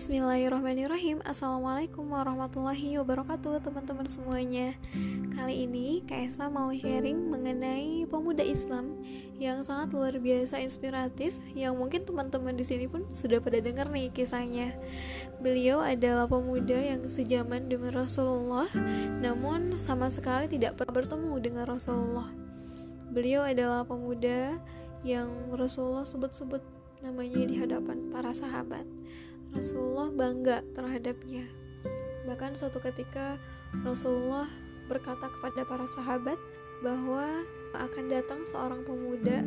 Bismillahirrahmanirrahim. Assalamualaikum warahmatullahi wabarakatuh Teman-teman semuanya. Kali ini Kaisa mau sharing mengenai pemuda Islam Yang sangat luar biasa inspiratif Yang mungkin teman-teman di sini pun sudah pada dengar nih kisahnya. Beliau adalah pemuda yang sejaman dengan Rasulullah Namun sama sekali tidak pernah bertemu dengan Rasulullah. Beliau adalah pemuda yang Rasulullah sebut-sebut namanya di hadapan para sahabat Rasulullah bangga terhadapnya. Bahkan suatu ketika Rasulullah berkata kepada para sahabat bahwa akan datang seorang pemuda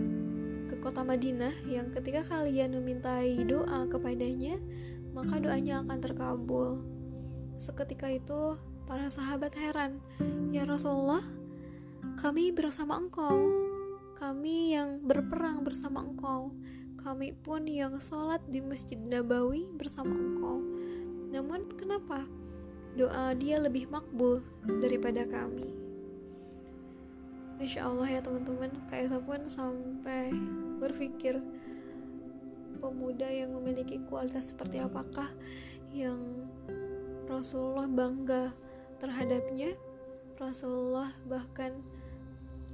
ke kota Madinah yang ketika kalian memintai doa kepadanya, maka doanya akan terkabul. Seketika itu para sahabat heran, "Ya Rasulullah, kami bersama engkau. Kami yang berperang bersama engkau." Kami pun yang sholat di Masjid Nabawi bersama engkau. Namun kenapa doa dia lebih makbul daripada kami? Masya Allah ya teman-teman, Kaisa pun sampai berpikir pemuda yang memiliki kualitas seperti apakah yang Rasulullah bangga terhadapnya. Rasulullah bahkan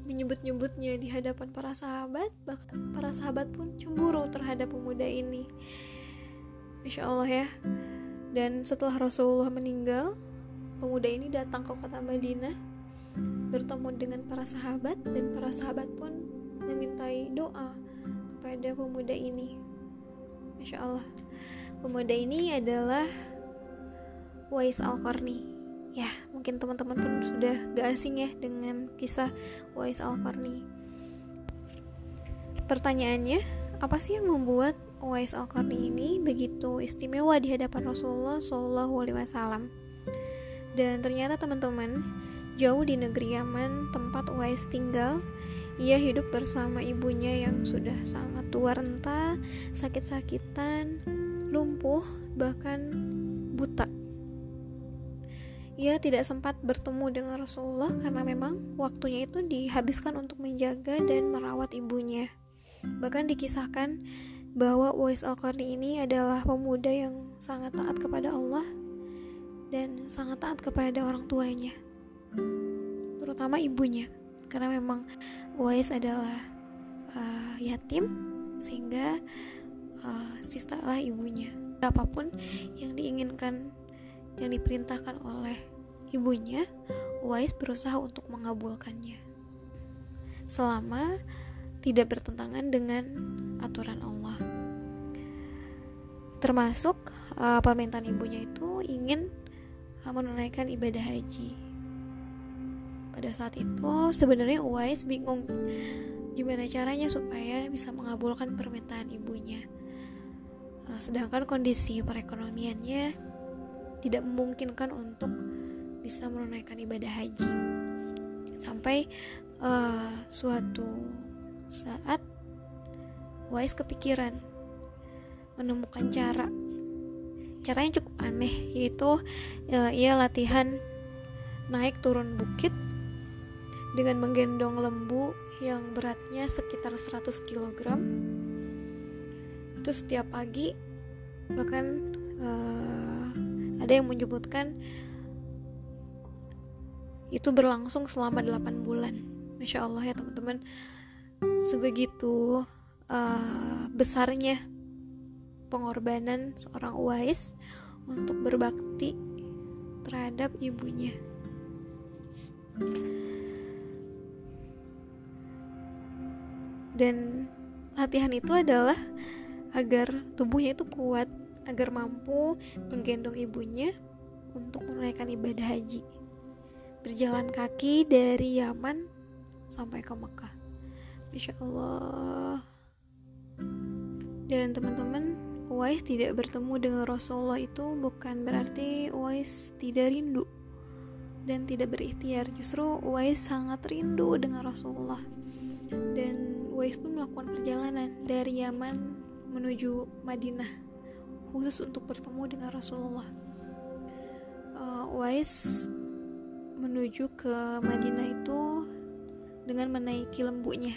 menyebut-nyebutnya di hadapan para sahabat, bahkan para sahabat pun cemburu terhadap pemuda ini. Masya Allah ya. Dan setelah Rasulullah meninggal, pemuda ini datang ke kota Madinah, bertemu dengan para sahabat, dan para sahabat pun memintai doa kepada pemuda ini. Masya Allah, pemuda ini adalah Wais Al-Qarni ya mungkin teman-teman pun sudah gak asing ya dengan kisah Wais Al-Qarni pertanyaannya apa sih yang membuat Wais Al-Qarni ini begitu istimewa di hadapan Rasulullah Shallallahu Alaihi Wasallam dan ternyata teman-teman jauh di negeri Yaman tempat Wais tinggal ia hidup bersama ibunya yang sudah sangat tua renta, sakit-sakitan, lumpuh, bahkan buta. Ia tidak sempat bertemu dengan Rasulullah karena memang waktunya itu dihabiskan untuk menjaga dan merawat ibunya. Bahkan dikisahkan bahwa Uwais Al-Qarni ini adalah pemuda yang sangat taat kepada Allah dan sangat taat kepada orang tuanya, terutama ibunya, karena memang Uwais adalah uh, yatim sehingga uh, sistalah ibunya. Apa pun yang diinginkan yang diperintahkan oleh ibunya, Uwais berusaha untuk mengabulkannya. Selama tidak bertentangan dengan aturan Allah. Termasuk uh, permintaan ibunya itu ingin uh, menunaikan ibadah haji. Pada saat itu sebenarnya Uwais bingung gimana caranya supaya bisa mengabulkan permintaan ibunya. Uh, sedangkan kondisi perekonomiannya tidak memungkinkan untuk bisa menunaikan ibadah haji. Sampai uh, suatu saat Wais kepikiran menemukan cara. Caranya cukup aneh yaitu uh, ia latihan naik turun bukit dengan menggendong lembu yang beratnya sekitar 100 kg itu setiap pagi bahkan uh, ada yang menyebutkan itu berlangsung selama 8 bulan. Masya Allah ya teman-teman. Sebegitu uh, besarnya pengorbanan seorang Uwais untuk berbakti terhadap ibunya. Dan latihan itu adalah agar tubuhnya itu kuat agar mampu menggendong ibunya untuk menunaikan ibadah haji. Berjalan kaki dari Yaman sampai ke Mekah. Masya Allah. Dan teman-teman, Uwais tidak bertemu dengan Rasulullah itu bukan berarti Uwais tidak rindu dan tidak berikhtiar. Justru Uwais sangat rindu dengan Rasulullah. Dan Uwais pun melakukan perjalanan dari Yaman menuju Madinah khusus untuk bertemu dengan Rasulullah. Uh, Wais menuju ke Madinah itu dengan menaiki lembunya.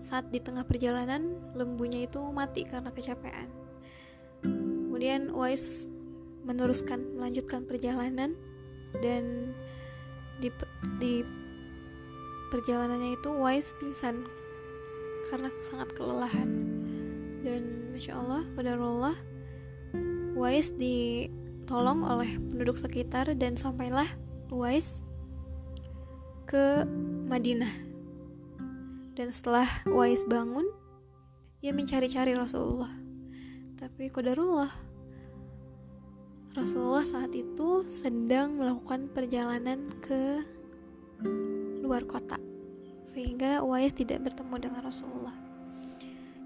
Saat di tengah perjalanan, lembunya itu mati karena kecapean. kemudian Uwais meneruskan melanjutkan perjalanan dan di, di perjalanannya itu Uwais pingsan karena sangat kelelahan dan masya Allah Allah Uwais ditolong oleh penduduk sekitar dan sampailah Uwais ke Madinah. Dan setelah Uwais bangun ia mencari-cari Rasulullah. Tapi kodarullah Rasulullah saat itu sedang melakukan perjalanan ke luar kota sehingga Uwais tidak bertemu dengan Rasulullah.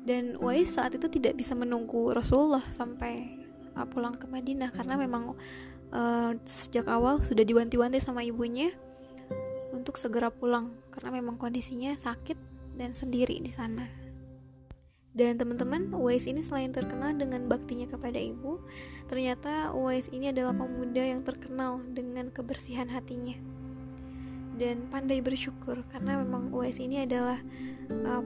Dan Uwais saat itu tidak bisa menunggu Rasulullah sampai uh, pulang ke Madinah karena memang uh, sejak awal sudah diwanti-wanti sama ibunya untuk segera pulang karena memang kondisinya sakit dan sendiri di sana. Dan teman-teman, Uwais ini selain terkenal dengan baktinya kepada ibu, ternyata Uwais ini adalah pemuda yang terkenal dengan kebersihan hatinya dan pandai bersyukur karena memang Uwais ini adalah uh,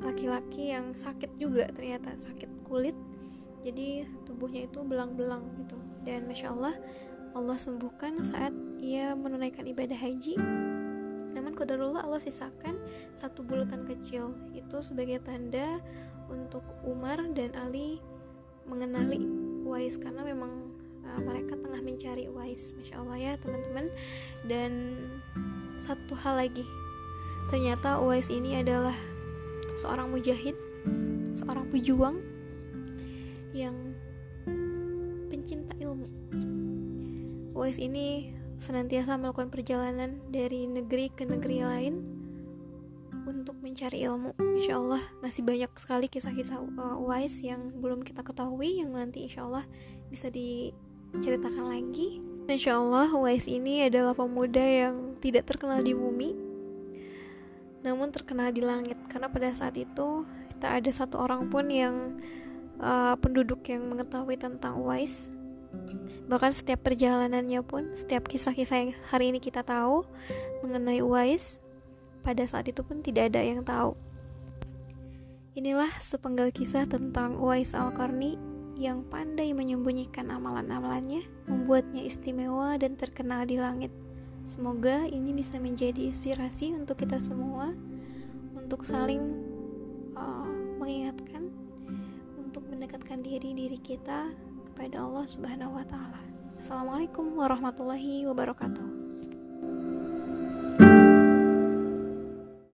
laki-laki uh, yang sakit juga ternyata sakit kulit jadi tubuhnya itu belang-belang gitu. Dan masya Allah Allah sembuhkan saat ia menunaikan ibadah haji. Namun kodarullah Allah sisakan satu bulatan kecil. Itu sebagai tanda untuk Umar dan Ali mengenali Uwais karena memang uh, mereka tengah mencari Wise Masya Allah ya teman-teman. Dan satu hal lagi. Ternyata Uwais ini adalah seorang mujahid seorang pejuang yang pencinta ilmu Uwais ini senantiasa melakukan perjalanan dari negeri ke negeri lain untuk mencari ilmu. Insya Allah masih banyak sekali kisah-kisah uh, Uwais yang belum kita ketahui yang nanti insya Allah bisa di ceritakan lagi. Insya Allah Uwais ini adalah pemuda yang tidak terkenal di bumi, namun terkenal di langit. Karena pada saat itu tak ada satu orang pun yang uh, penduduk yang mengetahui tentang Uwais. Bahkan setiap perjalanannya pun, setiap kisah-kisah yang hari ini kita tahu mengenai Uwais, pada saat itu pun tidak ada yang tahu. Inilah sepenggal kisah tentang Uwais Al-Qarni yang pandai menyembunyikan amalan-amalannya membuatnya istimewa dan terkenal di langit. Semoga ini bisa menjadi inspirasi untuk kita semua untuk saling uh, mengingatkan mendekatkan diri diri kita kepada Allah Subhanahu wa taala. Assalamualaikum warahmatullahi wabarakatuh.